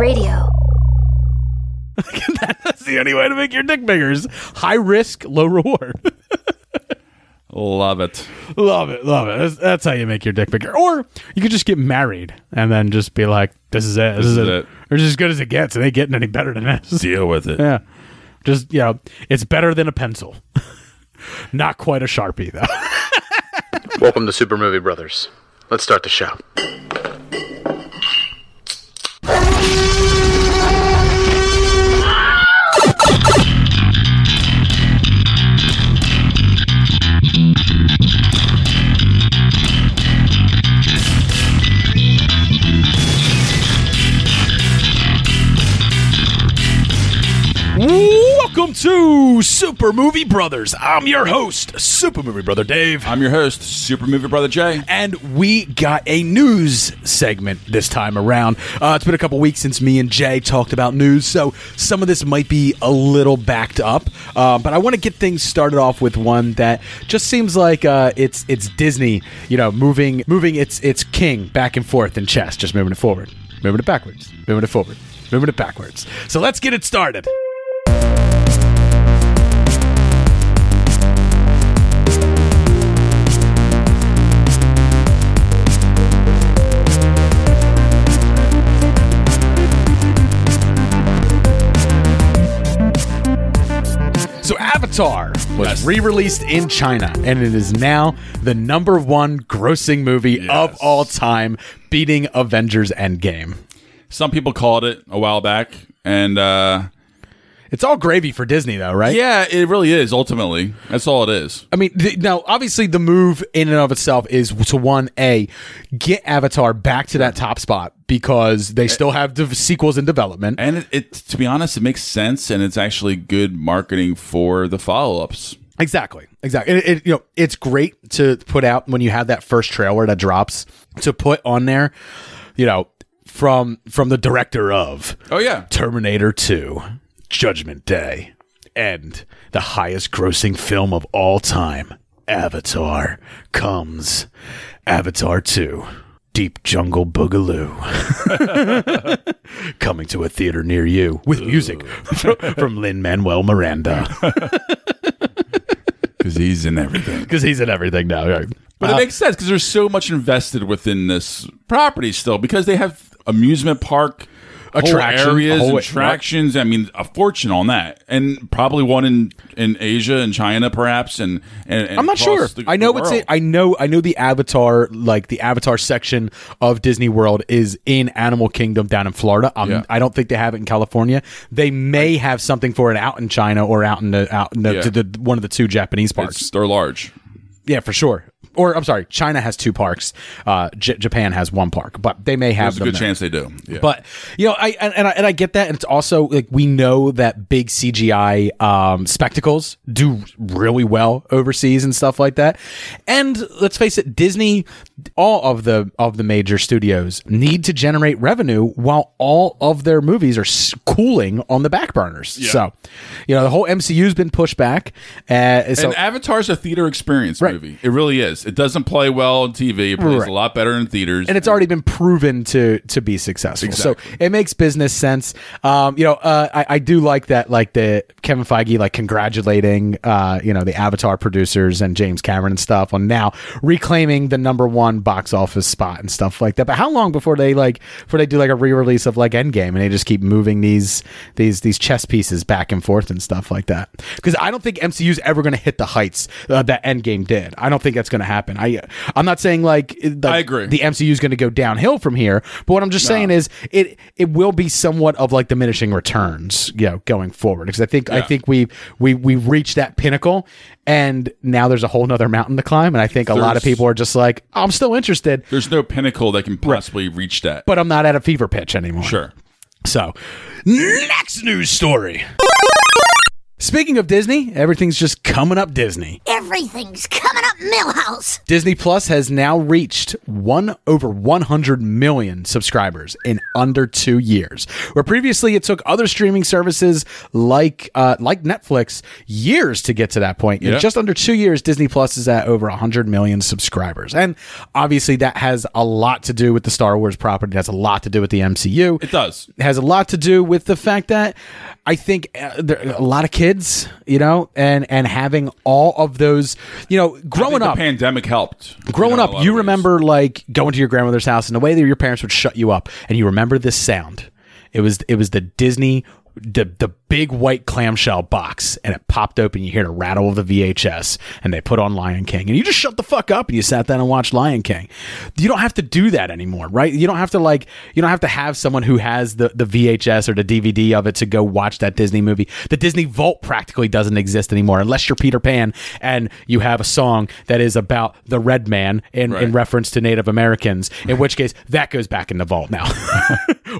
Radio. That's the only way to make your dick bigger. is High risk, low reward. Love it. love it, love it. That's, that's how you make your dick bigger. Or you could just get married and then just be like, "This is it. This, is, is it. it. Or just as good as it gets. It ain't getting any better than this." Deal with it. Yeah, just you know, it's better than a pencil. Not quite a sharpie though. Welcome to Super Movie Brothers. Let's start the show. To Super Movie Brothers. I'm your host, Super Movie Brother Dave. I'm your host, Super Movie Brother Jay. And we got a news segment this time around. Uh, it's been a couple weeks since me and Jay talked about news, so some of this might be a little backed up. Uh, but I want to get things started off with one that just seems like uh, it's it's Disney, you know, moving moving its its king back and forth in chess, just moving it forward, moving it backwards, moving it forward, moving it backwards. So let's get it started. Avatar was Yes. re-released in China, and it is now the number one grossing movie of all time, beating Avengers Endgame. Some people called it a while back, and uh, It's all gravy for Disney, though, right? yeah, it really is. Ultimately, that's all it is. I mean, th- now obviously the move in and of itself is to one a get Avatar back to that top spot because they still have the sequels in development. And it, it, to be honest, it makes sense, and it's actually good marketing for the follow-ups. Exactly. Exactly. It, it- you know, it's great to put out when you have that first trailer that drops to put on there, you know, from from the director of Oh yeah, Terminator 2, Judgment Day, and the highest grossing film of all time, Avatar, comes Avatar 2. Deep Jungle Boogaloo. Coming to a theater near you with music from Lin Manuel Miranda. because he's in everything. Because he's in everything now. Right? But it uh, makes sense because there's so much invested within this property still because they have amusement park whole areas, whole- attractions. I mean, a fortune on that, and probably one in in Asia and China, perhaps. And, and, and I'm not sure. the- I know it's. I know. I know the Avatar, like the Avatar section of Disney World, is in Animal Kingdom down in Florida. Um, Yeah. I don't think they have it in California. They may have something for it out in China or out in the out in the, Yeah. the one of the two Japanese parks. It's, they're large. yeah, for sure. Or I'm sorry, China has two parks. Uh, J- Japan has one park, but they may have There's a good there. chance they do. Yeah. But you know, I and, and I and I get that, and it's also like we know that big CGI um, spectacles do really well overseas and stuff like that. And let's face it, Disney, all of the of the major studios need to generate revenue while all of their movies are s- cooling on the back burners. So, you know, the whole MCU's been pushed back. Uh, so and Avatar's a theater experience Right. movie. It really is. It doesn't play well on TV. It plays Right. a lot better in theaters. and it's already been proven to to be successful. Exactly. So it makes business sense. Um, you know, uh, I, I do like that, like the Kevin Feige, like congratulating, uh, you know, the Avatar producers and James Cameron and stuff on now reclaiming the number one box office spot and stuff like that. But how long before they like before they do like a re-release of like Endgame and they just keep moving these these these chess pieces back and forth and stuff like that? Because I don't think MCU's ever going to hit the heights uh, that Endgame did. I don't think that's going to happen. I I'm not saying like, like I agree. the MCU is going to go downhill from here. But what I'm just saying is it it will be somewhat of like diminishing returns, you know, going forward. Because I think I think we we we reached that pinnacle, and now there's a whole nother mountain to climb. And I think a lot of people are just like, oh, I'm still interested, There's no pinnacle that can possibly reach that. but I'm not at a fever pitch anymore. sure. So, next news story. Speaking of Disney, everything's just coming up Disney. Everything's coming up Milhouse. Disney Plus has now reached one over 100 million subscribers in under two years. Where previously it took other streaming services like uh, like Netflix years to get to that point. In Yeah. just under two years, Disney Plus is at over 100 million subscribers, and obviously that has a lot to do with the Star Wars property. It has a lot to do with the MCU. It does. It has a lot to do with the fact that I think uh, a lot of kids, you know, and and having all of those, you know, growing up, the pandemic helped. growing you know, up, you of ways. remember like going to your grandmother's house and the way that your parents would shut you up, and you remember this sound. It was it was the Disney. The, the big white clamshell box and it popped open. You hear the rattle of the VHS and they put on Lion King and you just shut the fuck up and you sat down and watched Lion King. You don't have to do that anymore right? You don't have to like you don't have to have someone who has the the VHS or the DVD of it to go watch that Disney movie. The Disney Vault practically doesn't exist anymore unless you're Peter Pan and you have a song that is about the red man in, in reference to Native Americans in which case that goes back in the vault now.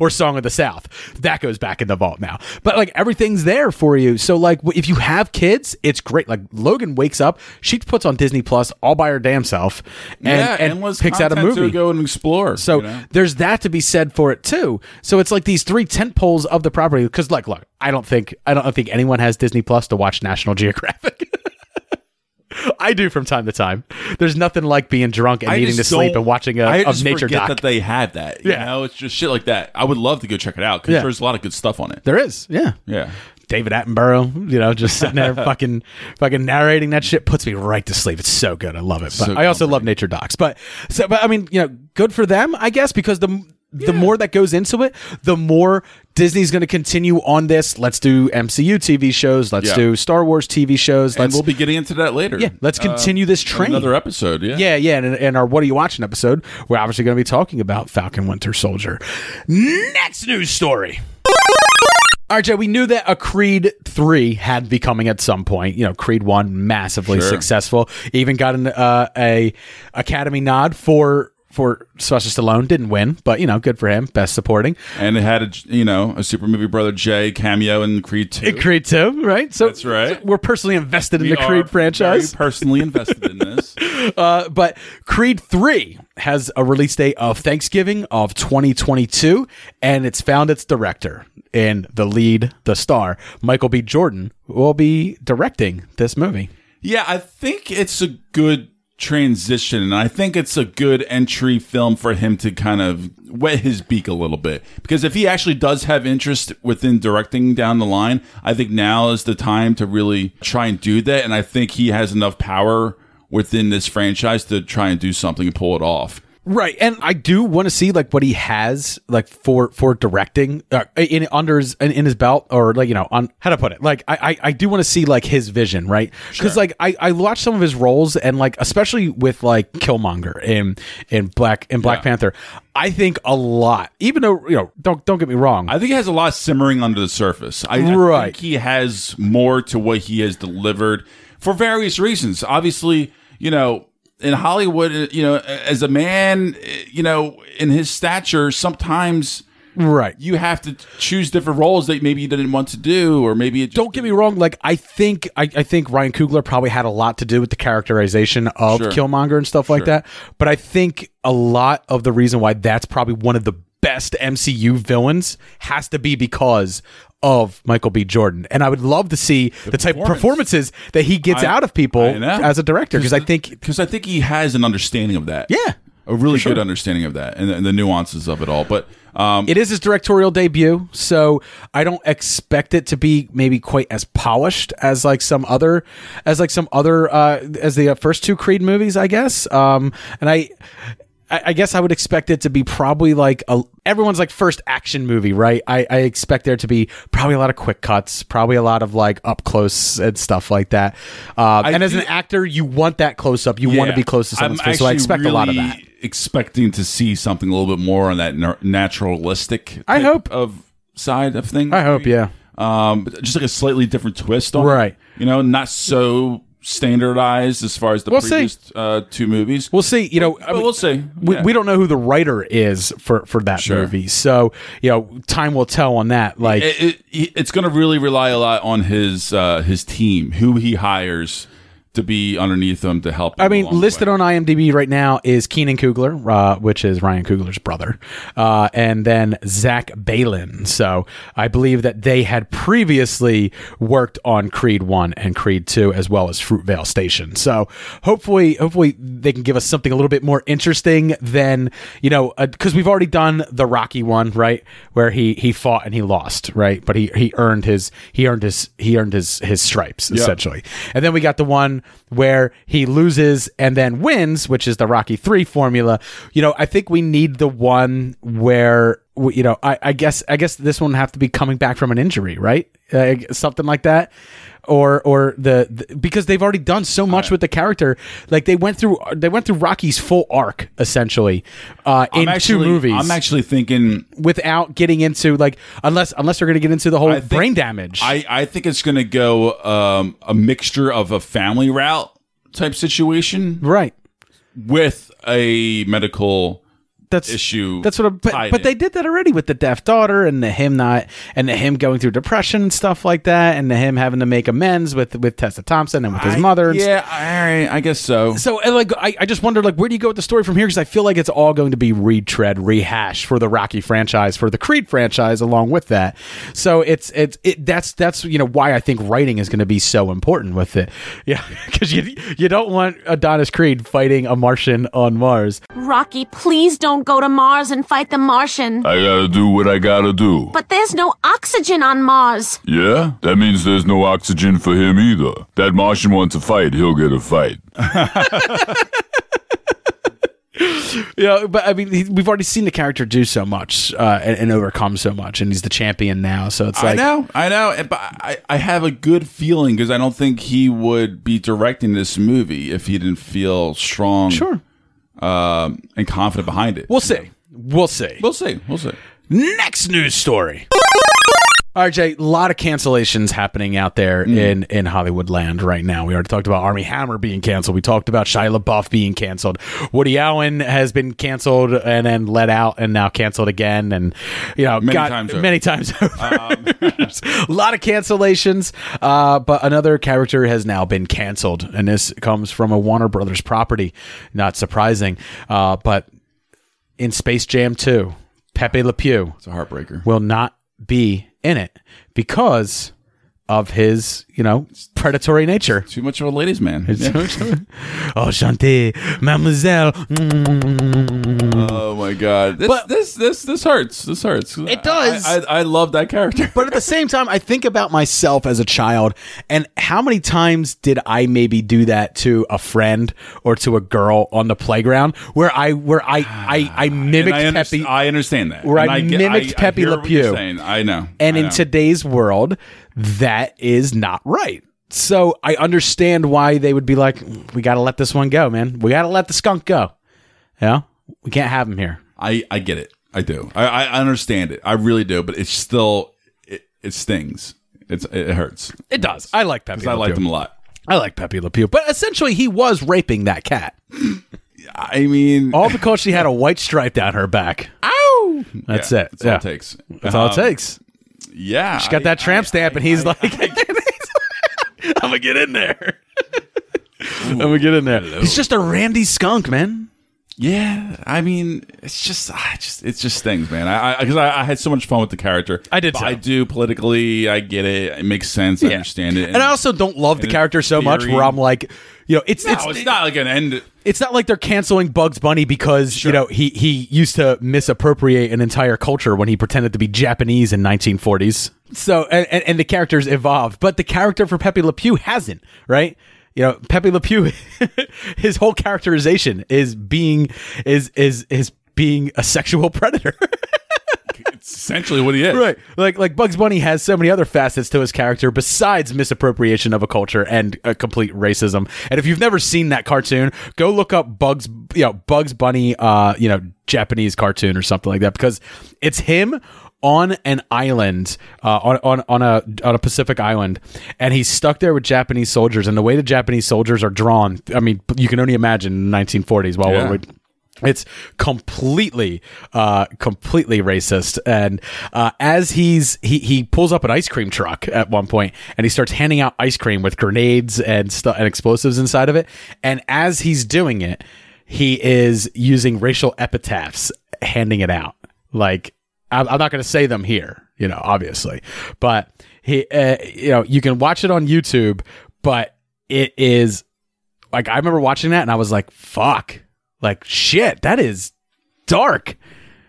Or Song of the South. That goes back in the vault now but like everything's there for you so like if you have kids it's great like Logan wakes up she puts on Disney Plus all by her damn self and, yeah, and endless picks out a movie to go and explore. so you know? there's that to be said for it too. So it's like these three tent poles of the property. Because like, look, I don't think I don't think anyone has Disney Plus to watch National Geographic. I do from time to time. There's nothing like being drunk and I needing to sleep and watching a, I a just nature forget doc. that they have that. You Yeah. know, it's just shit like that. I would love to go check it out because Yeah. there's a lot of good stuff on it. there is, yeah. Yeah. David Attenborough, you know, just sitting there fucking fucking narrating that shit puts me right to sleep. It's so good. I love it. But So I also love nature docs. But so but I mean, you know, good for them, I guess, because the the more that goes into it, the more Disney's going to continue on this. Let's do MCU TV shows. Let's Yeah. do Star Wars TV shows. And Let's we'll be getting into that later. yeah, let's continue this train. Another episode. Yeah. Yeah, yeah, and in our What Are You Watching episode, we're obviously going to be talking about Falcon Winter Soldier. Next news story. All right, Joe, we knew that a Creed 3 had be coming at some point. You know, Creed 1, massively Sure. successful. Even got an uh, a Academy nod for for Sylvester Stallone. Didn't win, but, you know, good for him. Best supporting. And it had a you know a Super Movie Brother Jay cameo in Creed Two. Creed 2, right? So That's right. so we're personally invested in We the are Creed franchise. Personally invested in this. Uh, but Creed 3 has a release date of Thanksgiving of 2022, and it's found its director. And the lead, the star, Michael B. Jordan, will be directing this movie. Yeah, I think it's a good transition, and I think it's a good entry film for him to kind of wet his beak a little bit. Because if he actually does have interest within directing down the line, I think now is the time to really try and do that. And I think he has enough power within this franchise to try and do something and pull it off. Right, and I do want to see like what he has like for for directing uh, in under his in, in his belt or like you know on how to put it. Like I I, I do want to see like his vision, right? Because like I I watched some of his roles and like especially with like Killmonger in in Black in Black Yeah. Panther, I think a lot. Even though you know don't don't get me wrong, I think he has a lot simmering under the surface. I, I think he has more to what he has delivered for various reasons. Obviously, you know, in Hollywood, uh, you know, as a man, uh, you know, in his stature, sometimes right. you have to choose different roles that maybe you didn't want to do, or maybe don't get me wrong. Like I think I, I think Ryan Coogler probably had a lot to do with the characterization of Sure. Killmonger and stuff like that. But I think a lot of the reason why that's probably one of the best MCU villains has to be because of Michael B. Jordan. And I would love to see the, type of performances that he gets I- out of people as a director. Because I think because I think he has an understanding of that. Yeah, a really good understanding of that and the, and the nuances of it all. But um, It is his directorial debut, so I don't expect it to be maybe quite as polished as like some other, as like some other, uh, as the uh, first two Creed movies, I guess. Um, and I, I, I guess I would expect it to be probably like a everyone's like first action movie, right? I, I expect there to be probably a lot of quick cuts, probably a lot of like up close and stuff like that. Um, and as do- an actor, you want that close up. You want to be close to someone's face, so I expect a lot of that. Expecting to see something a little bit more on that naturalistic. I hope. of side of things. I hope, yeah. Um, just like a slightly different twist on it. Right. You know, not so standardized as far as the We'll previous uh, two movies. We'll see. You know, I mean, we'll see. We, Yeah. we don't know who the writer is for for that Sure. movie, so you know, time will tell on that. Like, it, it, it's going to really rely a lot on his uh, his team, who he hires to be underneath them to help. I mean, listed on IMDb right now is Keenan Coogler, uh, which is Ryan Coogler's brother, uh, and then Zach Baylin. So I believe that they had previously worked on Creed One and Creed Two, as well as Fruitvale Station. So hopefully, hopefully they can give us something a little bit more interesting than you know, because we've already done the Rocky one, right, where he he fought and he lost, right, but he he earned his he earned his he earned his his stripes essentially, and then we got the one where he loses and then wins, which is the Rocky Three formula. You know, I think we need the one where you know, I, I guess I guess this one have to be coming back from an injury, right? Uh, something like that. Or, or the, the because they've already done so much with the character, like they went through they went through Rocky's full arc essentially uh, in actually, two movies I'm actually thinking. without getting into like unless unless they're going to get into the whole think- brain damage. I, I think it's going to go um, a mixture of a family route type situation right. with a medical that's issue That's what. I'm, but, tied but in. they did that already with the deaf daughter and the him not and the him going through depression and stuff like that, and the him having to make amends with with Tessa Thompson and with his I- mother. And Yeah, all right, I guess so. So, and, like, I, I just wonder like, where do you go with the story from here? Because I feel like it's all going to be retread, rehash for the Rocky franchise, for the Creed franchise, along with that. So it's it's it that's that's you know why I think writing is going to be so important with it. Yeah, because you you don't want Adonis Creed fighting a Martian on Mars. Rocky, please don't go to Mars and fight the Martian. I gotta do what I gotta do. But there's no oxygen on Mars. Yeah? That means there's no oxygen for him either. That Martian wants a fight, he'll get a fight. Yeah, but I mean, he, we've already seen the character do so much uh, and, and overcome so much, and he's the champion now. So it's like I know, I know, but I, I have a good feeling because I don't think he would be directing this movie if he didn't feel strong, sure, um, and confident behind it. we'll see, we'll see. we'll see, we'll see. Next news story. Jay, a lot of cancellations happening out there in, in Hollywood land right now. We already talked about Armie Hammer being canceled. We talked about Shia LaBeouf being canceled. Woody Allen has been canceled and then let out and now canceled again. And, you know, Many got times over. Um, many times over. a lot of cancellations. Uh, but another character has now been canceled. And this comes from a Warner Brothers property. Not surprising. Uh, but in Space Jam 2, Pepe Le Pew It's a heartbreaker. will not be in it because of his, you know, predatory nature. Too much of a ladies' man. Yeah. oh, Chante, mademoiselle. Oh my god, this But- this this this hurts. This hurts. It does. I, I, I love that character. But at the same time, I think about myself as a child and how many times did I maybe do that to a friend or to a girl on the playground where I where I I, I mimicked And I, Pepe underst- I understand that. Where And I get- mimicked Pepe hear Le Pew. I know. And I in know. today's world, that is not right. So I understand why they would be like, we got to let this one go, man. We got to let the skunk go. Yeah, we can't have him here. I I get it. I do. I, I understand it. I really do. But it's still it, it stings. It's it hurts. It does. I like Pepe. I liked him a lot. I like Pepe Le Pew, but essentially he was raping that cat, I mean, all because she had a white stripe down her back. ow. That's Yeah, it. That's all it takes. That's all it Um, takes. Yeah, She got that tramp stamp, and he's like, "I'm gonna get in there. I'm gonna get in there." He's just a randy skunk, man. Yeah, I mean, it's just, ah, I just, it's just things, man. I, because I, I, had so much fun with the character. I did But. I do politically. I get it. It makes sense. I understand it. And I also don't love the character so much where I'm like, you know, it's no, it's it's, not like an end. it's not like they're canceling Bugs Bunny because you know he he used to misappropriate an entire culture when he pretended to be Japanese in 1940s. So and, and, and the characters evolved, but the character for Pepe Le Pew hasn't, right? You know, Pepe Le Pew, his whole characterization is being is is is being a sexual predator. It's essentially what he is. Right. Like like Bugs Bunny has so many other facets to his character besides misappropriation of a culture and a complete racism. And if you've never seen that cartoon, go look up Bugs you know Bugs Bunny uh you know Japanese cartoon or something like that because it's him on an island uh, on, on on a on a Pacific island and he's stuck there with Japanese soldiers and the way the Japanese soldiers are drawn I mean you can only imagine in the 1940s while Yeah. we're it's completely, uh, completely racist. And uh, as he's he he pulls up an ice cream truck at one point, and he starts handing out ice cream with grenades and stuff and explosives inside of it. And as he's doing it, he is using racial epitaphs, handing it out. Like I'm, I'm not going to say them here, you know, obviously, but he, uh, you know, you can watch it on YouTube, but it is like I remember watching that and I was like, fuck. Like shit, that is dark.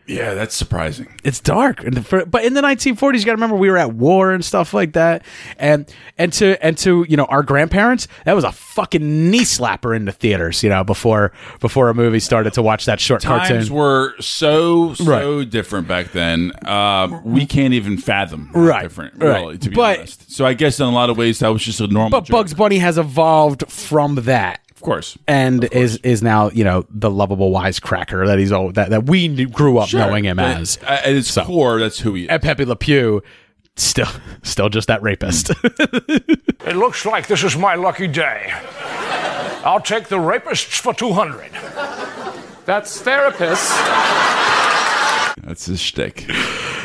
Yeah, that's surprising. It's dark, for, but in the 1940s, you got to remember we were at war and stuff like that, and and to and to you know our grandparents, that was a fucking knee slapper in the theaters, you know, before before a movie started to watch that short cartoon. Times were so so Right. different back then. Uh, we can't even fathom Right, different, right. really, to be But- honest. So I guess in a lot of ways that was just a normal. but joke. Bugs Bunny has evolved from that. Of course, And is is now you know the lovable wisecracker that he's all that, that we knew, grew up knowing him But as. At its core, that's who he is. And Pepe Le Pew, still still just that rapist. It looks like this is my lucky day. I'll take the rapists for 200. That's therapist. That's his shtick.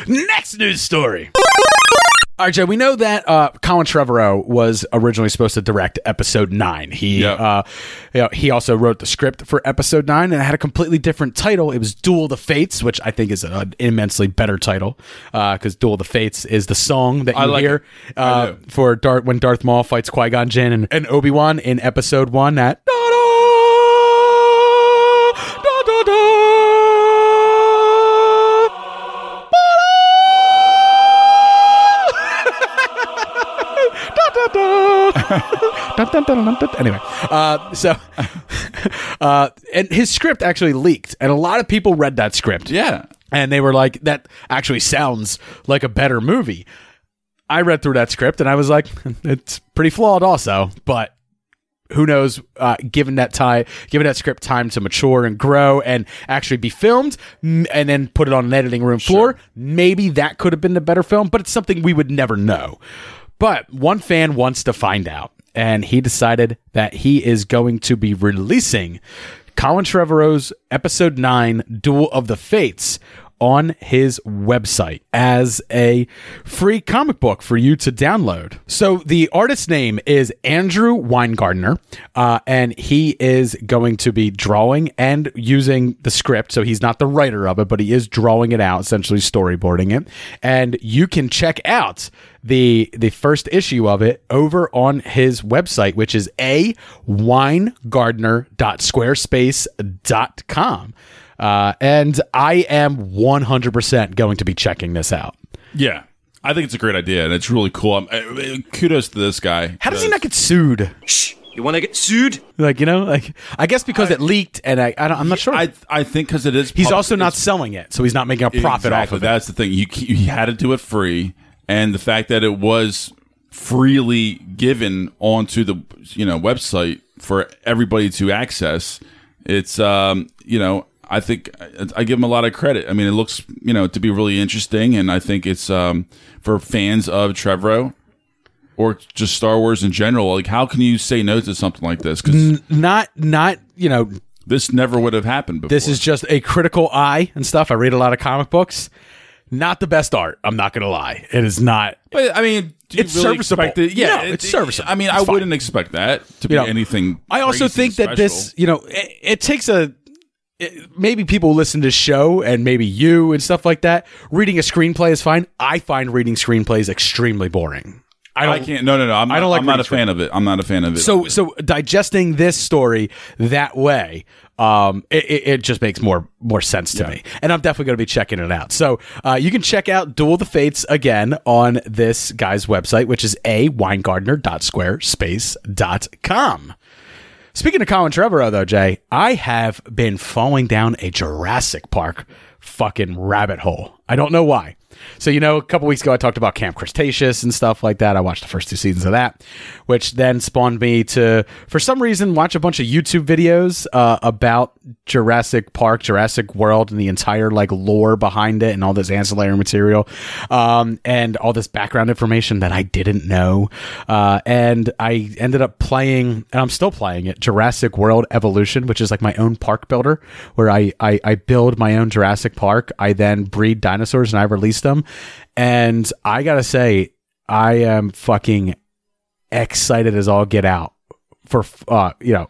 Next news story. All right, Joe. We know that uh, Colin Trevorrow was originally supposed to direct episode nine. He, Yep. uh, you know, he also wrote the script for episode nine, and it had a completely different title. It was Duel the Fates, which I think is an immensely better title because Duel the Fates is the song that you like hear uh, for Darth when Darth Maul fights Qui Gon Jinn and, and Obi Wan in episode one. That. Dun, dun, dun. Anyway, uh, so uh, and his script actually leaked, and a lot of people read that script. Yeah. and they were like, "That actually sounds like a better movie." I read through that script, and I was like, "It's pretty flawed, also." But who knows? Uh, given that time, given that script time to mature and grow and actually be filmed, and then put it on an editing room floor, maybe that could have been the better film. But it's something we would never know. But one fan wants to find out, and he decided that he is going to be releasing Colin Trevorrow's episode nine, Duel of the Fates. On his website as a free comic book for you to download. So the artist's name is Andrew Weingartner, uh, and he is going to be drawing and using the script. So he's not the writer of it, but he is drawing it out, essentially storyboarding it. And you can check out the the first issue of it over on his website, which is a weingartner.squarespace.com. Uh, and I am 100% going to be checking this out. Yeah. I think it's a great idea, and it's really cool. Um, uh, kudos to this guy. How does he not get sued? You want to get sued? Like, you know, like, I guess because it leaked and I, I don't, I'm not sure. I I think because it is. he's also not selling it, so he's not making a profit off Exactly. of it. That's the thing. You you had to do it free, and the fact that it was freely given onto the you know website for everybody to access. It's um you know I think I, give him a lot of credit. I mean, it looks you know to be really interesting, and I think it's um for fans of Trevorrow. Or just Star Wars in general. Like, how can you say no to something like this? Because Not, not, you know, this never would have happened before. this is just a critical eye and stuff. I read a lot of comic books. Not the best art. I'm not going to lie. It is not. But I mean, do you It's really serviceable. it? Yeah, No, it- it's serviceable. I mean, It's I fine. wouldn't expect that to be You know, anything. I also think that this, you know, it, it takes a. it- maybe people listen to show and maybe you and stuff like that. Reading a screenplay is fine. I find reading screenplays extremely boring. I don't. I can't. No, no, no. I'm, I don't like I'm not a fan of it. I'm not a fan of it. So, so digesting this story that way, um, it, it, it just makes more more sense to me, and I'm definitely going to be checking it out. So, uh, you can check out Duel the Fates again on this guy's website, which is a weingartner.squarespace.com. Speaking of Colin Trevorrow, though, Jay, I have been falling down a Jurassic Park fucking rabbit hole. I don't know why. So, you know, a couple weeks ago, I talked about Camp Cretaceous and stuff like that. I watched the first two seasons of that, which then spawned me to, for some reason, watch a bunch of YouTube videos uh, about Jurassic Park, Jurassic World, and the entire like lore behind it and all this ancillary material um, and all this background information that I didn't know. Uh, and I ended up playing, and I'm still playing it, Jurassic World Evolution, which is like my own park builder where I, I, I build my own Jurassic Park. I then breed dinosaurs and I release them. And I gotta say, I am fucking excited as all get out for, uh, you know,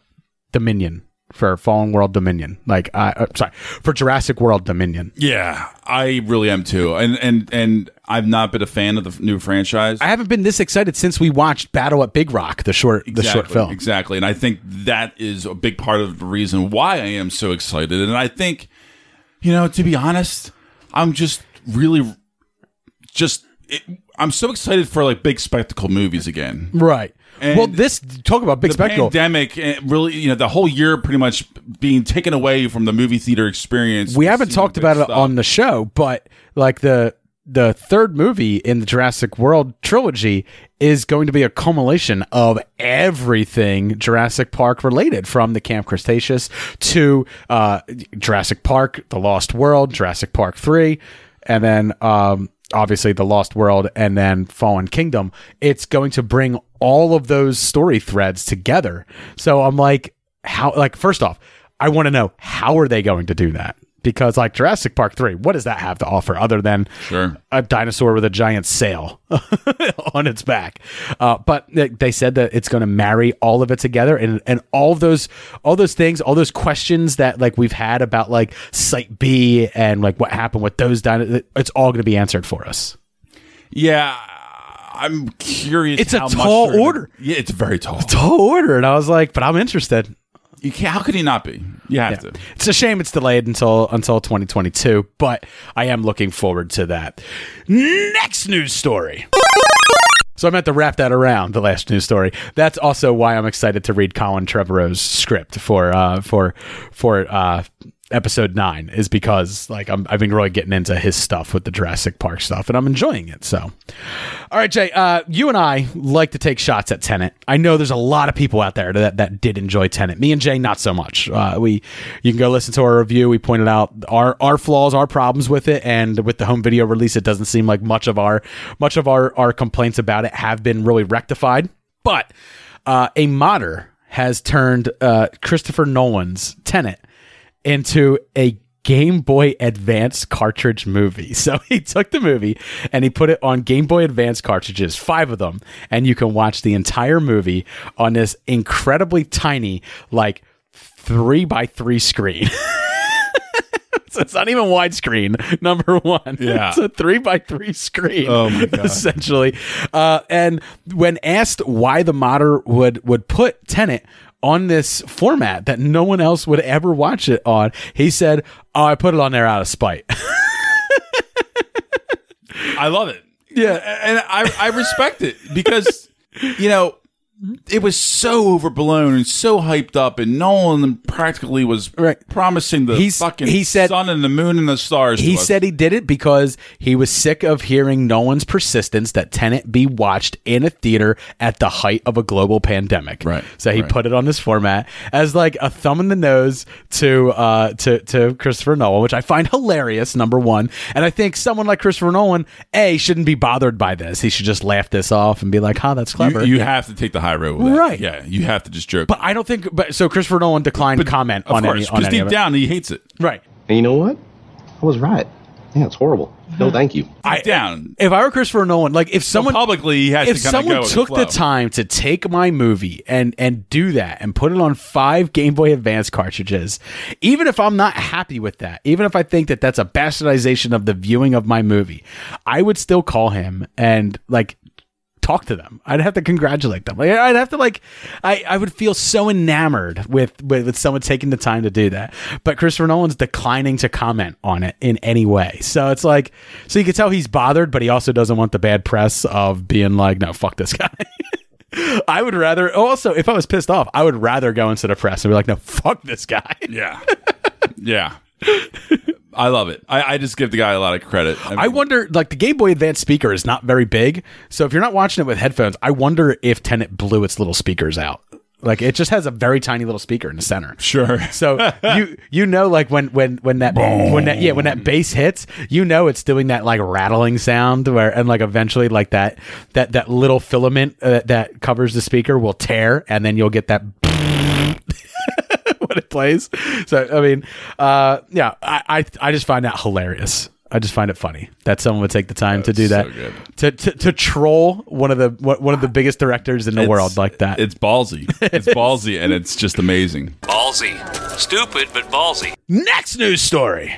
Dominion for Fallen World Dominion. Like, I, uh, sorry, for Jurassic World Dominion. Yeah, I really am too. And and and I've not been a fan of the new franchise. I haven't been this excited since we watched Battle at Big Rock, the short, the short film. Exactly. And I think that is a big part of the reason why I am so excited. And I think, you know, to be honest, I'm just really just it, I'm so excited for like big spectacle movies again. Right. And well, this talk about big the spectacle. pandemic eh, really, you know, the whole year pretty much being taken away from the movie theater experience. we haven't talked about it on the show, but like the the third movie in the Jurassic World trilogy is going to be a culmination of everything Jurassic Park related, from the Camp Cretaceous to uh, Jurassic Park, The Lost World, Jurassic Park Three, and then um, obviously The Lost World, and then Fallen Kingdom. It's going to bring all of those story threads together. So I'm like, how? Like, first off, I want to know how are they going to do that? Because like Jurassic Park 3, what does that have to offer other than Sure. a dinosaur with a giant sail on its back? Uh, but they- they said that it's going to marry all of it together and and all those all those things, all those questions that like we've had about like Site B and like what happened with those dinosaurs, it's all going to be answered for us. Yeah, I'm curious. It's a tall they're gonna- order. Yeah, it's very tall. Tall order, and I was like, but I'm interested. You can't, how could he not be? You have to. It's a shame it's delayed until until 2022, but I am looking forward to that. Next news story. So I meant to wrap that around the last news story. That's also why I'm excited to read Colin Trevorrow's script for uh, for for uh, episode nine is because like I'm, I've been really getting into his stuff with the Jurassic Park stuff, and I'm enjoying it. So, all right, Jay, uh, you and I like to take shots at Tenet. I know there's a lot of people out there that that did enjoy Tenet. Me and Jay, not so much. Uh, we you can go listen to our review. We pointed out our our flaws, our problems with it, and with the home video release, it doesn't seem like much of our much of our our complaints about it have been really rectified. But uh, a modder has turned uh, Christopher Nolan's Tenet into a Game Boy Advance cartridge movie. So he took the movie and he put it on Game Boy Advance cartridges, five of them, and you can watch the entire movie on this incredibly tiny, like three by three screen. so it's not even widescreen. Number one, Yeah. it's a three by three screen. Oh my God. essentially. Uh, and when asked why the modder would would put Tenet on this format that no one else would ever watch it on, he said, "Oh, I put it on there out of spite." I love it. Yeah. and I I respect it because you know it was so overblown and so hyped up, and Nolan practically was Right. promising the He's- fucking he said- sun and the moon and the stars. He said he did it because he was sick of hearing Nolan's persistence that Tenet be watched in a theater at the height of a global pandemic. Right, So he right. put it on this format as like a thumb in the nose to uh to to Christopher Nolan, which I find hilarious. Number one, and I think someone like Christopher Nolan, a shouldn't be bothered by this. He should just laugh this off and be like, "Ha, that's clever." you, you have to take the high road with that. Right. Yeah, you have to just joke. but I don't think. But so Christopher Nolan declined to comment of on course, any on because any deep of it. down he hates it. Right. And you know what? I was right. Yeah, it's horrible. No, thank you. Deep down. If I were Christopher Nolan, like if So someone publicly he has if to someone go took the, the, time to take my movie and and do that and put it on five Game Boy Advance cartridges, even if I'm not happy with that, even if I think that that's a bastardization of the viewing of my movie, I would still call him and like talk to them. I'd have to congratulate them. Like, I'd have to like, I, I would feel so enamored with, with with someone taking the time to do that. But Christopher Nolan's declining to comment on it in any way. So it's like, so you can tell he's bothered, but he also doesn't want the bad press of being like, no, fuck this guy. I would rather. Also, if I was pissed off, I would rather go into the press and be like, "No, fuck this guy." Yeah. yeah. I love it. I, I just give the guy a lot of credit. I, mean, I wonder, like the Game Boy Advance speaker is not very big, so if you're not watching it with headphones, I wonder if Tenet blew its little speakers out. Like it just has a very tiny little speaker in the center. Sure. So you you know like when when when that when that yeah when that bass hits, you know it's doing that like rattling sound where and like eventually like that that that little filament uh, that covers the speaker will tear and then you'll get that when it plays. So I mean, uh, yeah, I, I I just find that hilarious. I just find it funny that someone would take the time to do that so good. to, to to troll one of the one one of the biggest directors in the It's- world like that. It's ballsy. It's ballsy, and it's just amazing. Ballsy. Stupid, but ballsy. Next news story.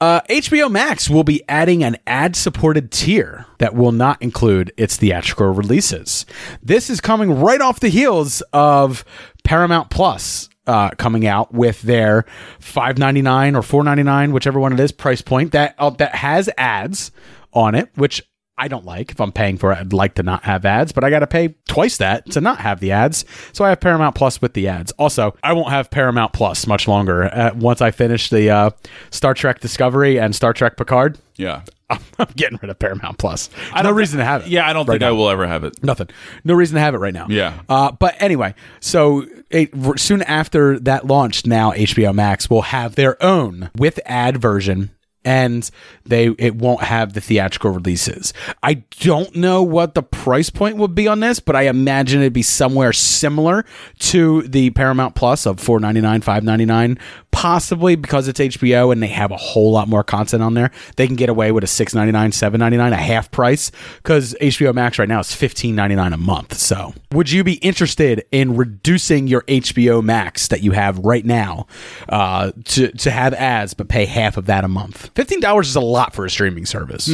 Uh, HBO Max will be adding an ad supported tier that will not include its theatrical releases. This is coming right off the heels of Paramount Plus uh, coming out with their five ninety nine or four ninety nine, whichever one it is, price point that uh, that has ads on it, which I don't like. If I'm paying for it, I'd like to not have ads, but I got to pay twice that to not have the ads. So I have Paramount Plus with the ads. Also, I won't have Paramount Plus much longer. Uh, once I finish the uh, Star Trek Discovery and Star Trek Picard, Yeah. I'm, I'm getting rid of Paramount Plus. I no reason to have it. Yeah, I don't right think I will ever have it. Nothing. No reason to have it right now. Yeah. Uh, but anyway, so it, soon after that launched, now HBO Max will have their own with ad version. And they it won't have the theatrical releases. I don't know what the price point would be on this, but I imagine it'd be somewhere similar to the Paramount Plus of four ninety nine, five ninety nine, possibly because it's HBO and they have a whole lot more content on there. They can get away with a six ninety nine, seven ninety nine, a half price because HBO Max right now is fifteen ninety nine a month. So, would you be interested in reducing your HBO Max that you have right now uh, to to have ads but pay half of that a month? Fifteen dollars is a lot for a streaming service.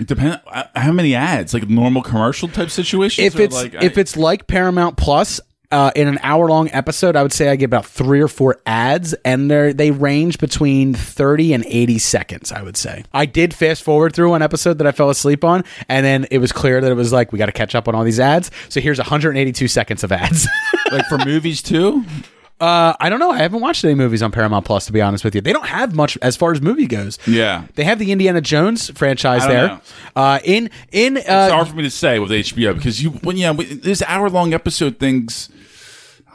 It depends. How many ads? Like normal commercial type situations? if it's like, if I- it's like Paramount Plus. Uh, in an hour long episode, I would say I get about three or four ads, and they they range between thirty and eighty seconds. I would say I did fast forward through one episode that I fell asleep on, and then it was clear that it was like we got to catch up on all these ads. So here's one hundred and eighty two seconds of ads. like for movies too. Uh, I don't know. I haven't watched any movies on Paramount Plus to be honest with you. They don't have much as far as movie goes. Yeah. They have the Indiana Jones franchise I don't there. know. Uh, in in uh, It's hard for me to say with HBO because you when yeah these hour long episode things,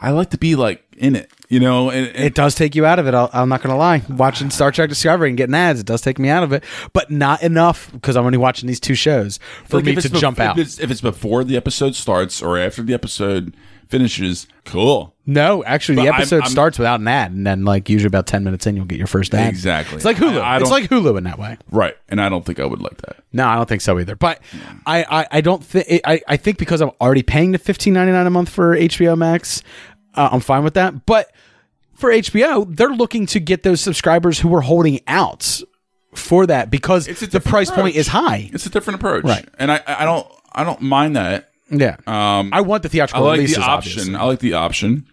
I like to be like in it, you know. And, and It does take you out of it. I'll, I'm not going to lie. Watching Star Trek Discovery and getting ads, it does take me out of it, but not enough because I'm only watching these two shows for like, me to bef- jump out. If it's, if it's before the episode starts or after the episode finishes, cool. No, actually, the But I'm- episode I'm- starts without an ad, and then like usually about ten minutes in, you'll get your first ad. Exactly. It's like Hulu. I- I it's don't- like Hulu in that way. Right, and I don't think I would like that. No, I don't think so either. But I, I, I don't think I, I think because I'm already paying the fifteen ninety nine a month for HBO Max, uh, I'm fine with that. But for HBO, they're looking to get those subscribers who are holding out for that because It's a the different price point approach. is high. It's a different approach, Right. And I I don't I don't mind that. Yeah, Um, I want the I theatrical like releases. the option. obviously. I like the option.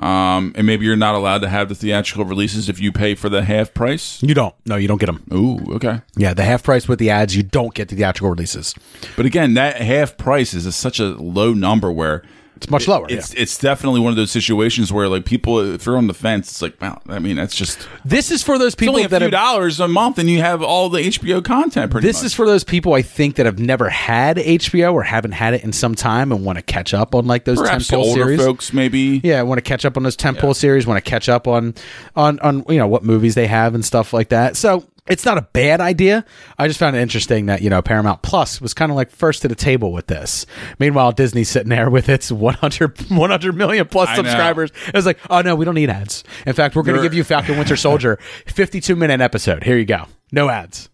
Um, and maybe you're not allowed to have the theatrical releases if you pay for the half price. You don't. No, you don't get them. Ooh, okay. Yeah, the half price with the ads, you don't get the theatrical releases. But again, that half price is a, such a low number where It's much lower. it's it's definitely one of those situations where like people uh, if they're on the fence, it's like wow. I mean, that's just This is for those people only a that few have. dollars a month, and you have all the HBO content. Pretty This much. is for those people I think that have never had HBO or haven't had it in some time and want to catch up on like those perhaps tentpole older series. folks maybe. Yeah, want to catch up on those tentpole series, want to catch up on on on you know what movies they have and stuff like that. So it's not a bad idea. I just found it interesting that you know Paramount Plus was kind of like first to the table with this. Meanwhile, Disney's sitting there with its 100, 100 million plus I know. subscribers. It was like, oh no, we don't need ads. In fact, we're going to give you Falcon Winter Soldier, fifty two minute episode. Here you go, no ads.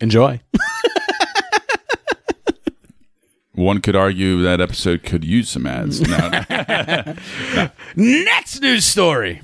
Enjoy. One could argue that episode could use some ads. No, no. Next news story.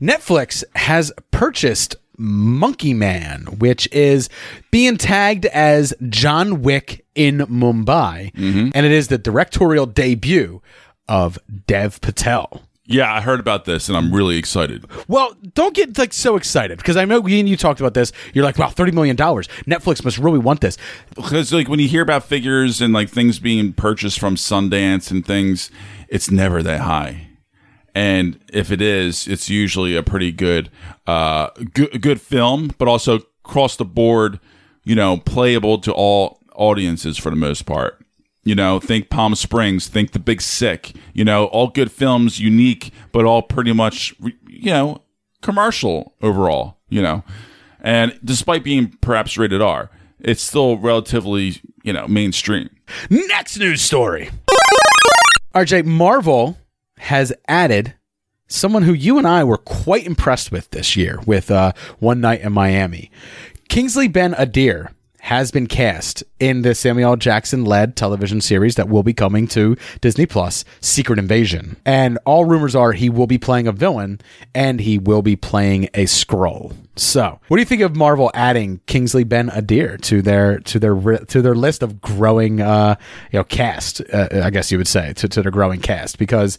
Netflix has purchased Monkey Man, which is being tagged as John Wick in Mumbai, mm-hmm. and it is the directorial debut of Dev Patel. yeah, I heard about this, and I'm really excited. Well, don't get like so excited because I know we and you talked about this. You're like, wow, thirty million dollars. Netflix must really want this. because like when you hear about figures and like things being purchased from Sundance and things, it's never that high. And if it is, it's usually a pretty good, uh, good, film, but also across the board, you know, playable to all audiences for the most part. You know, think Palm Springs, think The Big Sick. You know, all good films, unique, but all pretty much, you know, commercial overall. You know, and despite being perhaps rated R, it's still relatively, you know, mainstream. Next news story. RJ, Marvel has added someone who you and I were quite impressed with this year with uh, One Night in Miami. Kingsley Ben Adir has been cast in the Samuel Jackson led television series that will be coming to Disney Plus, Secret Invasion. And all rumors are he will be playing a villain and he will be playing a Skrull. So, what do you think of Marvel adding Kingsley Ben Adir to their to their to their list of growing uh, you know cast? Uh, I guess you would say to, to their growing cast because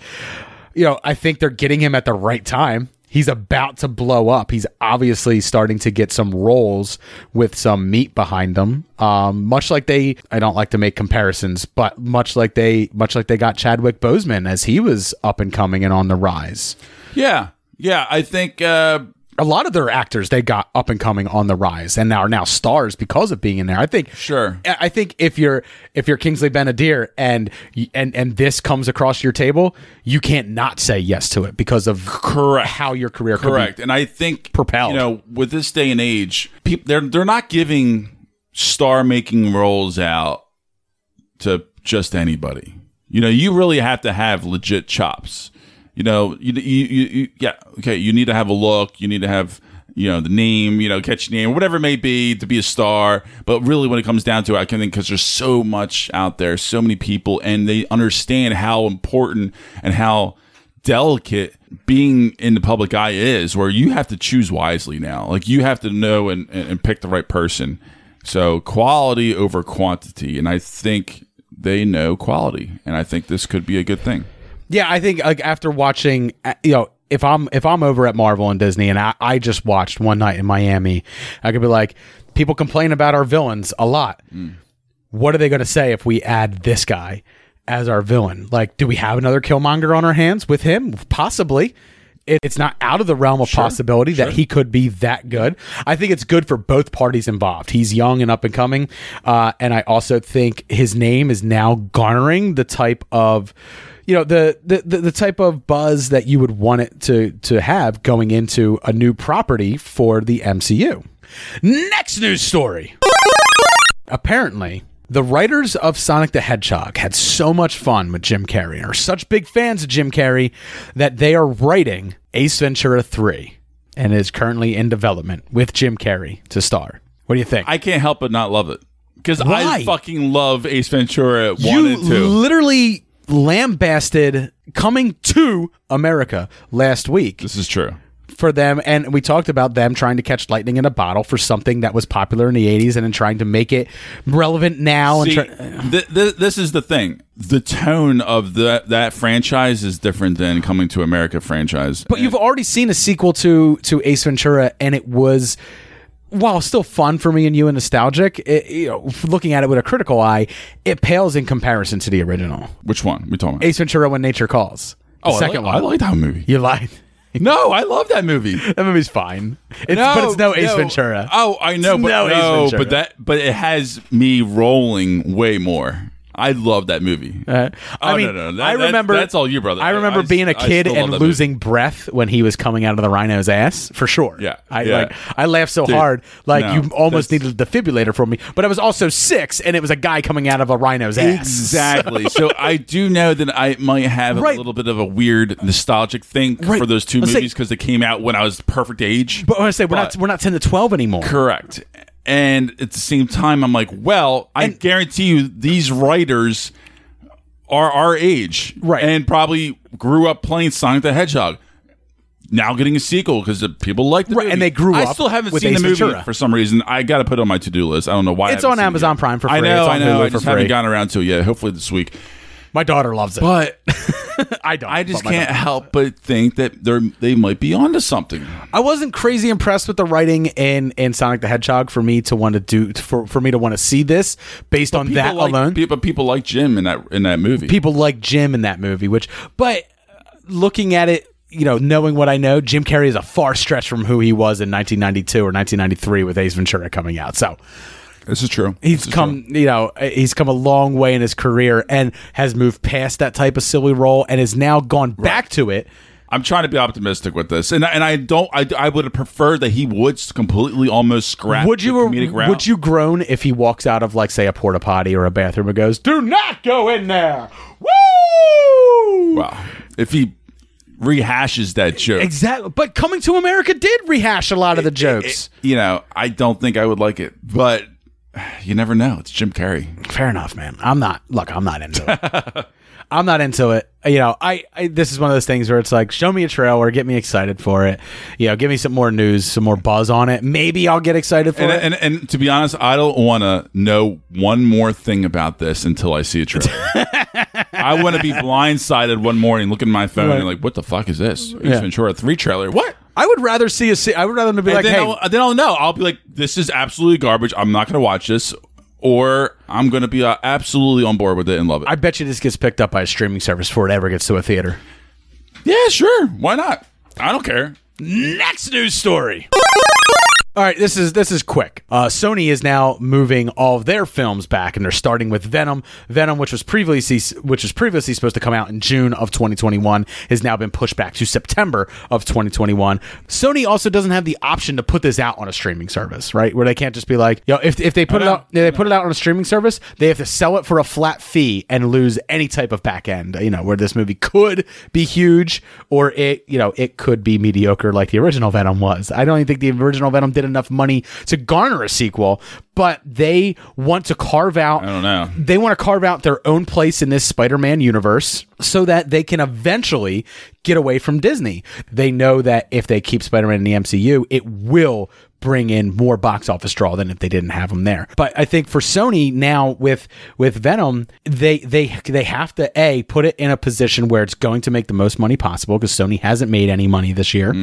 you know I think they're getting him at the right time. He's about to blow up. He's obviously starting to get some roles with some meat behind them. Um, much like they, I don't like to make comparisons, but much like they, much like they got Chadwick Boseman as he was up and coming and on the rise. Yeah, yeah. I think uh, a lot of their actors they got up and coming on the rise and are now stars because of being in there. I think Sure. I think if you're if you're Kingsley Ben-Adir and and and this comes across your table, you can't not say yes to it because of Correct. how your career correct, and I think propelled. You know, with this day and age, people they're they're not giving star making roles out to just anybody. You know, you really have to have legit chops. You know, you, you, you, yeah, okay, you need to have a look, you need to have you know the name, you know, catch name, whatever it may be to be a star. But really, when it comes down to it, I can think because there's so much out there, so many people, and they understand how important and how delicate being in the public eye is where you have to choose wisely now. Like you have to know and, and pick the right person. So quality over quantity and i think they know quality and i think this could be a good thing Yeah, I think like after watching, uh, you know, if I'm if I'm over at Marvel and Disney and I, I just watched One Night in Miami, I could be like, people complain about our villains a lot. What are they going to say if we add this guy as our villain? Like, do we have another Killmonger on our hands with him? Possibly. It, it's not out of the realm of possibility that he could be that good. I think it's good for both parties involved. He's young and up and coming, uh, and I also think his name is now garnering the type of you know the, the the type of buzz that you would want it to to have going into a new property for the MCU. Next news story. Apparently, the writers of Sonic the Hedgehog had so much fun with Jim Carrey and are such big fans of Jim Carrey that they are writing Ace Ventura 3 and is currently in development with Jim Carrey to star. What do you think? i can't help but not love it because i fucking love ace ventura 1 you and 2 literally lambasted coming to America last week. this is true for them and we talked about them trying to catch lightning in a bottle for something that was popular in the 80s and then trying to make it relevant now See, and try- th- th- this is the thing. The tone of that that franchise is different than Coming to America franchise. but you've already seen a sequel to to Ace Ventura and it was while still fun for me and you and nostalgic it, you know looking at it with a critical eye it pales in comparison to the original Which one? We talking about? Ace Ventura when nature calls the oh, I second like, one I like that movie. you lied No, I love that movie. that movie's fine it's, but it's no Ace Ventura Oh, I know, It's but no no, Ventura. but that but it has me rolling way more. I love that movie. Uh, I Oh, mean, no, no, that- I remember that's all you, brother. I I- remember I- being a kid and losing breath when he was coming out of the rhino's ass, for sure. Yeah, I yeah. like I laughed so Dude, hard, like no, you almost that's- needed a defibrillator for me. But I was also six, and it was a guy coming out of a rhino's ass. Exactly. so I do know that I might have Right. a little bit of a weird nostalgic thing Right. for those two Let's movies because they came out when I was perfect age. But I say we're not we're not ten to twelve anymore. Correct. And at the same time, I'm like, well, I And- guarantee you these writers are our age. Right. And probably grew up playing Sonic the Hedgehog. Now getting a sequel because people like the Right, movie. and they grew I up I still haven't seen Ace the movie Ventura. for some reason. I got to put it on my to do list. I don't know why. It's on it Amazon yet. Prime for free. I know, I know. Hulu I just haven't gotten around to it yet. Hopefully this week. My daughter loves it. But I don't. I just but my can't daughter- help but think that they're they might be onto something. I wasn't crazy impressed with the writing in in Sonic the Hedgehog for me to want to do for for me to want to see this based on that like, alone. People, people like Jim in that in that movie. people like Jim in that movie, which but looking at it, you know, knowing what I know, Jim Carrey is a far stretch from who he was in 1992 or 1993 with Ace Ventura coming out. So This is true. he's is come, true. you know, eh, he's come a long way in his career and has moved past that type of silly role and has now gone back to it. I'm trying to be optimistic with this, and and I don't. I, I would have preferred that he would completely almost scrap. Would you the comedic route. would you groan if he walks out of like say a porta potty or a bathroom and goes, "Do not go in there." Woo! Wow. If he rehashes that joke, Exactly. But Coming to America did rehash a lot of the jokes. you know, I don't think I would like it, but you never know. It's Jim Carrey. Fair enough, man. I'm not. Look, I'm not into it. I'm not into it. You know, I, I this is one of those things where it's like, show me a trailer, get me excited for it. You know, give me some more news, some more buzz on it. Maybe I'll get excited for And, it. and and to be honest, I don't want to know one more thing about this until I see a trailer. I want to be blindsided one morning, look at my phone, Right. and like, what the fuck is this? Ace Yeah. Ventura three trailer. What? I would rather see a. se- I would rather them be like, then, hey, I'll, then I'll know. I'll be like, this is absolutely garbage. I'm not going to watch this, or I'm going to be uh, absolutely on board with it and love it. I bet you this gets picked up by a streaming service before it ever gets to a theater. yeah, sure. Why not? I don't care. Next news story. All right, this is this is quick. Uh, Sony is now moving all of their films back, and they're starting with Venom. Venom, which was previously which was previously supposed to come out in June of 2021, has now been pushed back to September of 2021. Sony also doesn't have the option to put this out on a streaming service, right? Where they can't just be like, yo, if, if they put it know. out, if they put it out on a streaming service, they have to sell it for a flat fee and lose any type of back end. You know, where this movie could be huge or it, you know, it could be mediocre like the original Venom was. I don't even think the original Venom did enough money to garner a sequel, but they want to carve out. I don't know. They want to carve out their own place in this Spider-Man universe so that they can eventually get away from Disney. They know that if they keep Spider-Man in the MCU, it will bring in more box office draw than if they didn't have them there. But I think for Sony now with with Venom, they they they have to a put it in a position where it's going to make the most money possible because Sony hasn't made any money this year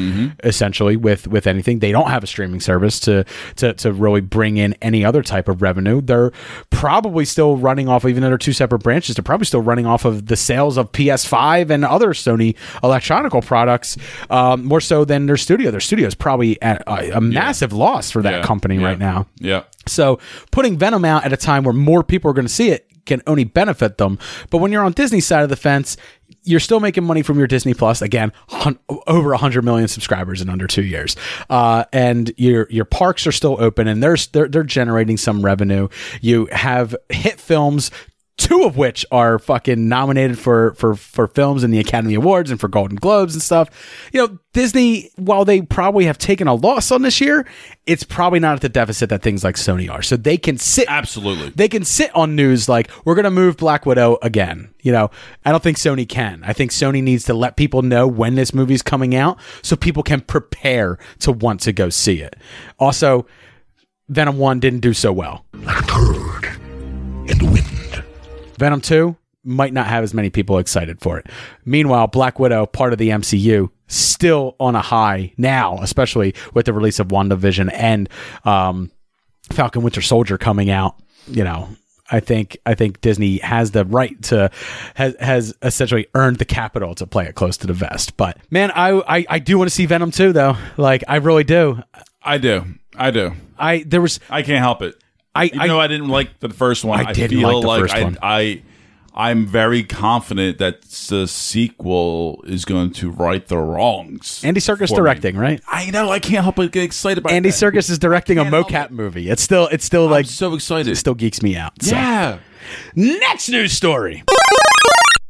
essentially with with anything. They don't have a streaming service to to to really bring in any other type of revenue. They're probably still running off even though they're two separate branches, they're probably still running off of the sales of PS5 and other Sony electronical products um, more so than their studio. Their studio is probably at a, a massive loss for that Yeah, company yeah, right now. Yeah. So putting Venom out at a time where more people are going to see it can only benefit them. But when you're on Disney's side of the fence, you're still making money from your Disney Plus. Again, hun- over 100 million subscribers in under two years, uh, and your your parks are still open, and there's they're they're generating some revenue. You have hit films. Two of which are fucking nominated for for for films in the Academy Awards and for Golden Globes and stuff. You know, Disney, while they probably have taken a loss on this year, it's probably not at the deficit that things like Sony are. So they can sit Absolutely. they can sit on news like we're going to move Black Widow again. You know, I don't think Sony can. I think Sony needs to let people know when this movie's coming out so people can prepare to want to go see it. Also, Venom 1 didn't do so well. Venom 2 might not have as many people excited for it. Meanwhile, Black Widow, part of the MCU, still on a high now, especially with the release of WandaVision and um, Falcon Winter Soldier coming out. You know, I think I think Disney has the right to has has essentially earned the capital to play it close to the vest. But man, I I, I do want to see Venom 2 though. Like I really do. I do. I do. I there was I can't help it. I Even I, though I didn't like the first one, I I, didn't feel like the like first I, one. I I'm very confident that the sequel is going to right the wrongs. Andy Serkis for me. directing, right? I know. I can't help but get excited about Andy that. Serkis is directing a can't help mocap movie. It's still it's still I'm like so excited. it still geeks me out. So. yeah. Next news story.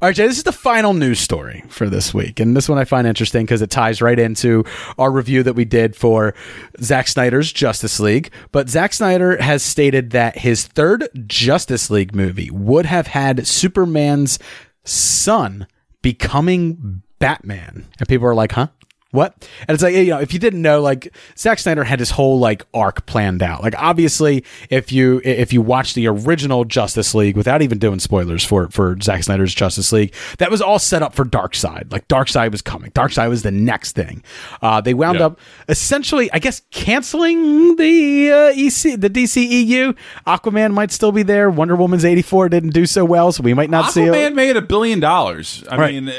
All right, Jay, this is the final news story for this week. And this one I find interesting because it ties right into our review that we did for Zack Snyder's Justice League. But Zack Snyder has stated that his third Justice League movie would have had Superman's son becoming Batman. And people are like, huh? What? And it's like, you know, if you didn't know, like Zack Snyder had his whole like arc planned out. Like obviously, if you if you watch the original Justice League without even doing spoilers for for Zack Snyder's Justice League, that was all set up for Darkseid. Like Darkseid was coming. Darkseid was the next thing. Uh, they wound Yeah. up essentially, I guess, canceling the uh, EC the DCEU. Aquaman might still be there. Wonder Woman's eighty four didn't do so well, so we might not see it. Aquaman made a billion dollars. I Right. mean, uh,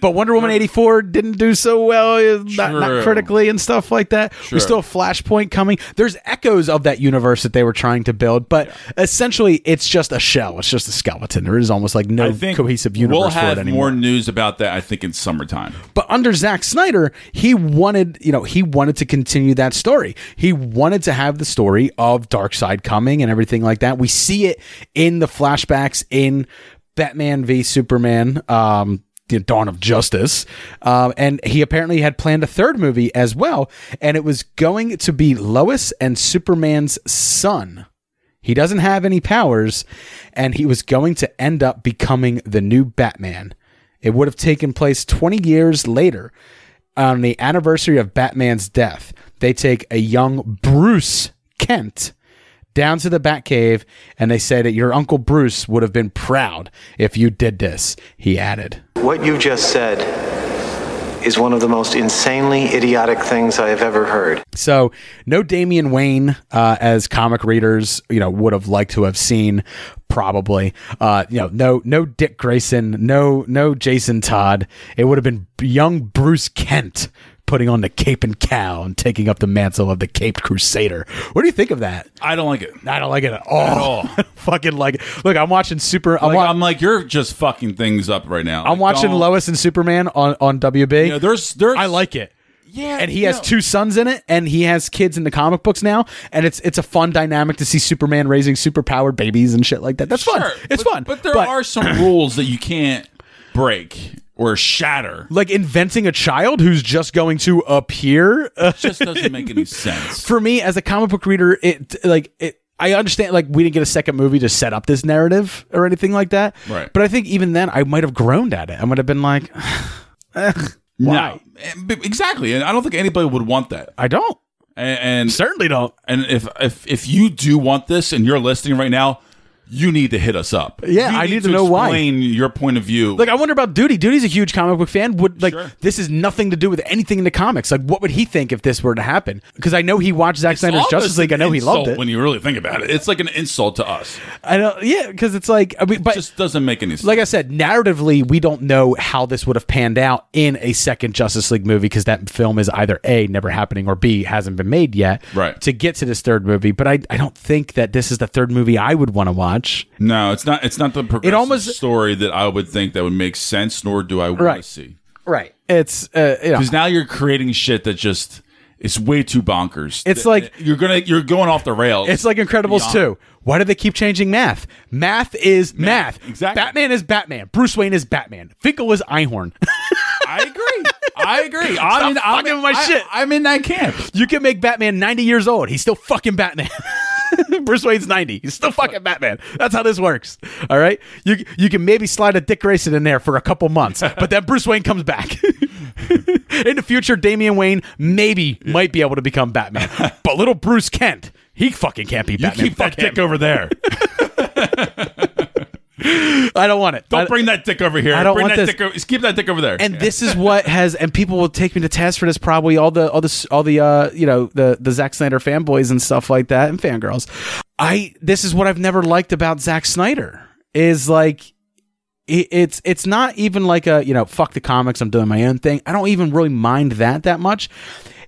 But Wonder Woman 84 didn't do so well, uh, not, not critically and stuff like that. We still have Flashpoint coming. There's echoes of that universe that they were trying to build, but essentially it's just a shell. It's just a skeleton. There is almost like no I think cohesive universe we'll for have more news about that. I think in summertime. But under Zack Snyder, he wanted, you know, he wanted to continue that story. He wanted to have the story of Darkseid coming and everything like that. We see it in the flashbacks in Batman v Superman, um, the Dawn of Justice. Um, and he apparently had planned a third movie as well, and it was going to be Lois and Superman's son. He doesn't have any powers, and he was going to end up becoming the new Batman. It would have taken place 20 years later on the anniversary of Batman's death. They take a young Bruce Kent down to the Batcave and they say that your Uncle Bruce would have been proud if you did this, he added. What you just said is one of the most insanely idiotic things I have ever heard. So no Damian Wayne uh, as comic readers, you know, would have liked to have seen. Probably, uh, you know, no, no Dick Grayson, no, no Jason Todd. It would have been young Bruce Kent putting on the cape and cow and taking up the mantle of the Caped Crusader. What do you think of that? I don't like it. I don't like it at all. At all. Fucking like it. Look, I'm watching Super. I'm, Like, wa- I'm like, you're just fucking things up right now. I'm Like, watching don't- Lois and Superman on on WB. You know, there's, there's, I like it. Yeah, and he you has know. two sons in it, and he has kids in the comic books now, and it's it's a fun dynamic to see Superman raising superpowered babies and shit like that. That's fun. Sure, It's but- fun. But there are some rules that you can't break or shatter. like inventing a child who's just going to appear. It just doesn't make any sense. for me as a comic book reader, it like it. I understand, like we didn't get a second movie to set up this narrative or anything like that. Right. But I think even then, I might have groaned at it. I might have been like, "Ugh, eh, why? No, exactly, and I don't think anybody would want that. I don't. And, and Certainly don't. and if if if you do want this and you're listening right now, you need to hit us up. Yeah, I need to know why. Explain your point of view. Like I wonder about Duty. Duty's a huge comic book fan. Would like Sure. this is nothing to do with anything in the comics. Like what would he think if this were to happen? Because I know he watched Zack Snyder's Justice League. I know he loved it. When you really think about it, it's like an insult to us. I know. Yeah, because it's like I mean, It but just doesn't make any sense. like I said, narratively, we don't know how this would have panned out in a second Justice League movie because that film is either A, never happening, or B, hasn't been made yet. Right. To get to this third movie. But I, I don't think that this is the third movie I would want to watch. No, it's not. It's not the progressive almost- story that I would think that would make sense. Nor do I want Right. to see. Right. It's, uh, you know. because now you're creating shit that just is way too bonkers. It's Th- like- you're gonna you're going off the rails. It's like Incredibles. 2. Why do they keep changing math? Math is math. exactly. Batman is Batman. Bruce Wayne is Batman. Finkel is Einhorn. I agree. I agree. I Stop in, I'm, with my I- shit. I'm in that camp. you can make Batman 90 years old. He's still fucking Batman. Bruce Wayne's 90. He's still fucking Batman. That's how this works. All right? You you can maybe slide a Dick Grayson in there for a couple months, but then Bruce Wayne comes back. in the future, Damian Wayne maybe might be able to become Batman. But little Bruce Kent, he fucking can't be You Batman. keep that him. dick over there. I don't want it. Don't bring that dick over here. I don't bring want that this. Dick over, keep that dick over there. and this is what has and people will take me to task for this probably all the all the all the uh you know the the Zack Snyder fanboys and stuff like that and fangirls. I this is what I've never liked about Zack Snyder is like it's it's not even like a you know fuck the comics I'm doing my own thing. I don't even really mind that that much.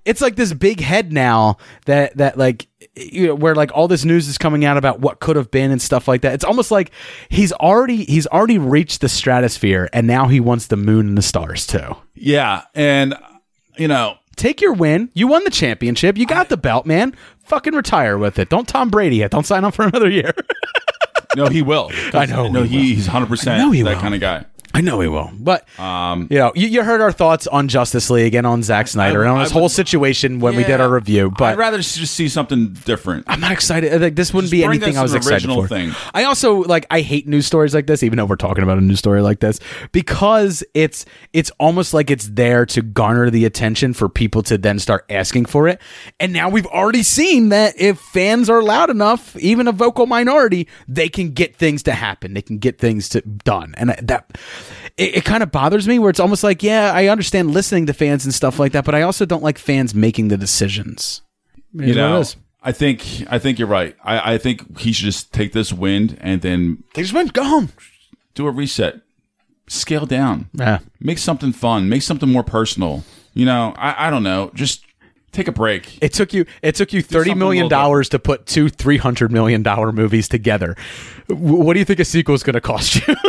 It's like this big head now that that like you know where like all this news is coming out about what could have been and stuff like that. It's almost like he's already he's already reached the stratosphere and now he wants the moon and the stars too. yeah, and you know, Take your win. You won the championship. You got the belt, man. Fucking retire with it. Don't Tom Brady it. Don't sign up for another year. no, he will. I know No, he he, he's 100% know he that will. kind of guy. I know he will, but um, you know, you, you heard our thoughts on Justice League and on Zack Snyder I- and on this would- whole situation when we did our review. But I'd rather just see something different. I'm not excited. Like this wouldn't Just be anything I was an excited for. thing. I also like I hate news stories like this, even though we're talking about a news story like this, because it's it's almost like it's there to garner the attention for people to then start asking for it. And now we've already seen that if fans are loud enough, even a vocal minority, they can get things to happen. They can get things to done. And that it, it kind of bothers me where it's almost like, yeah, I understand listening to fans and stuff like that, but I also don't like fans making the decisions. It you is what it know. I think I think you're right. I, I think he should just take this wind and then They just went, go home. do a reset, scale down, Yeah. make something fun, make something more personal. You know, I, I don't know, just take a break. It took you it took you thirty something million a little dollars to put two three hundred million dollar movies together. W- What do you think a sequel is going to cost you?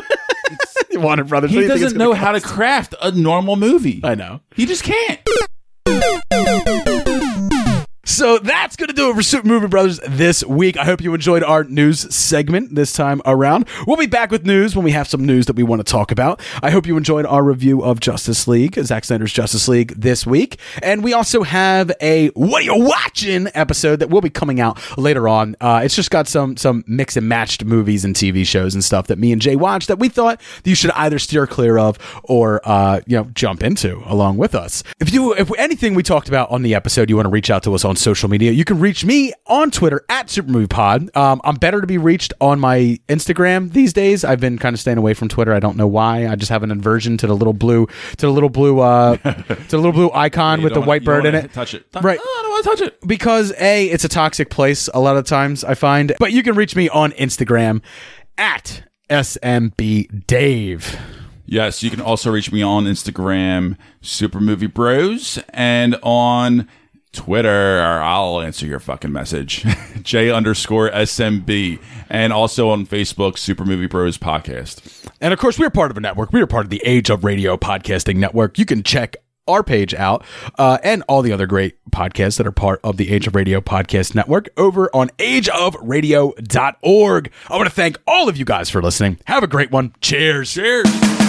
Warner Brothers. He do you think it's doesn't know how to craft a normal movie. I know. He just can't. So that's going to do it for Super Movie Brothers this week. I hope you enjoyed our news segment this time around. We'll be back with news when we have some news that we want to talk about. I hope you enjoyed our review of Justice League, Zack Snyder's Justice League this week. And we also have a What Are You Watching episode that will be coming out later on. Uh, it's just got some some mix and matched movies and TV shows and stuff that me and Jay watched that we thought you should either steer clear of or uh, you know jump into along with us. If you if anything we talked about on the episode, you want to reach out to us on social media, you can reach me on Twitter at SuperMoviePod. Um, I'm better to be reached on my Instagram these days. I've been kind of staying away from Twitter. I don't know why. I just have an aversion to the little blue to the little blue uh, to the little blue icon You with the white wanna- you bird in it. Touch it. Right. Oh, I don't want to touch it. Because A, it's a toxic place a lot of times, I find. But you can reach me on Instagram at SMB Dave. Yes, you can also reach me on Instagram, Super Movie Bros, and on Twitter. or I'll answer your fucking message, J underscore SMB, and also on Facebook, Super Movie Bros Podcast. And of course, we're part of a network. We are part of the Age of Radio Podcasting Network. You can check our page out uh, and all the other great podcasts that are part of the Age of Radio Podcast Network over on ageofradio.org. I want to thank all of you guys for listening. Have a great one. Cheers. Cheers.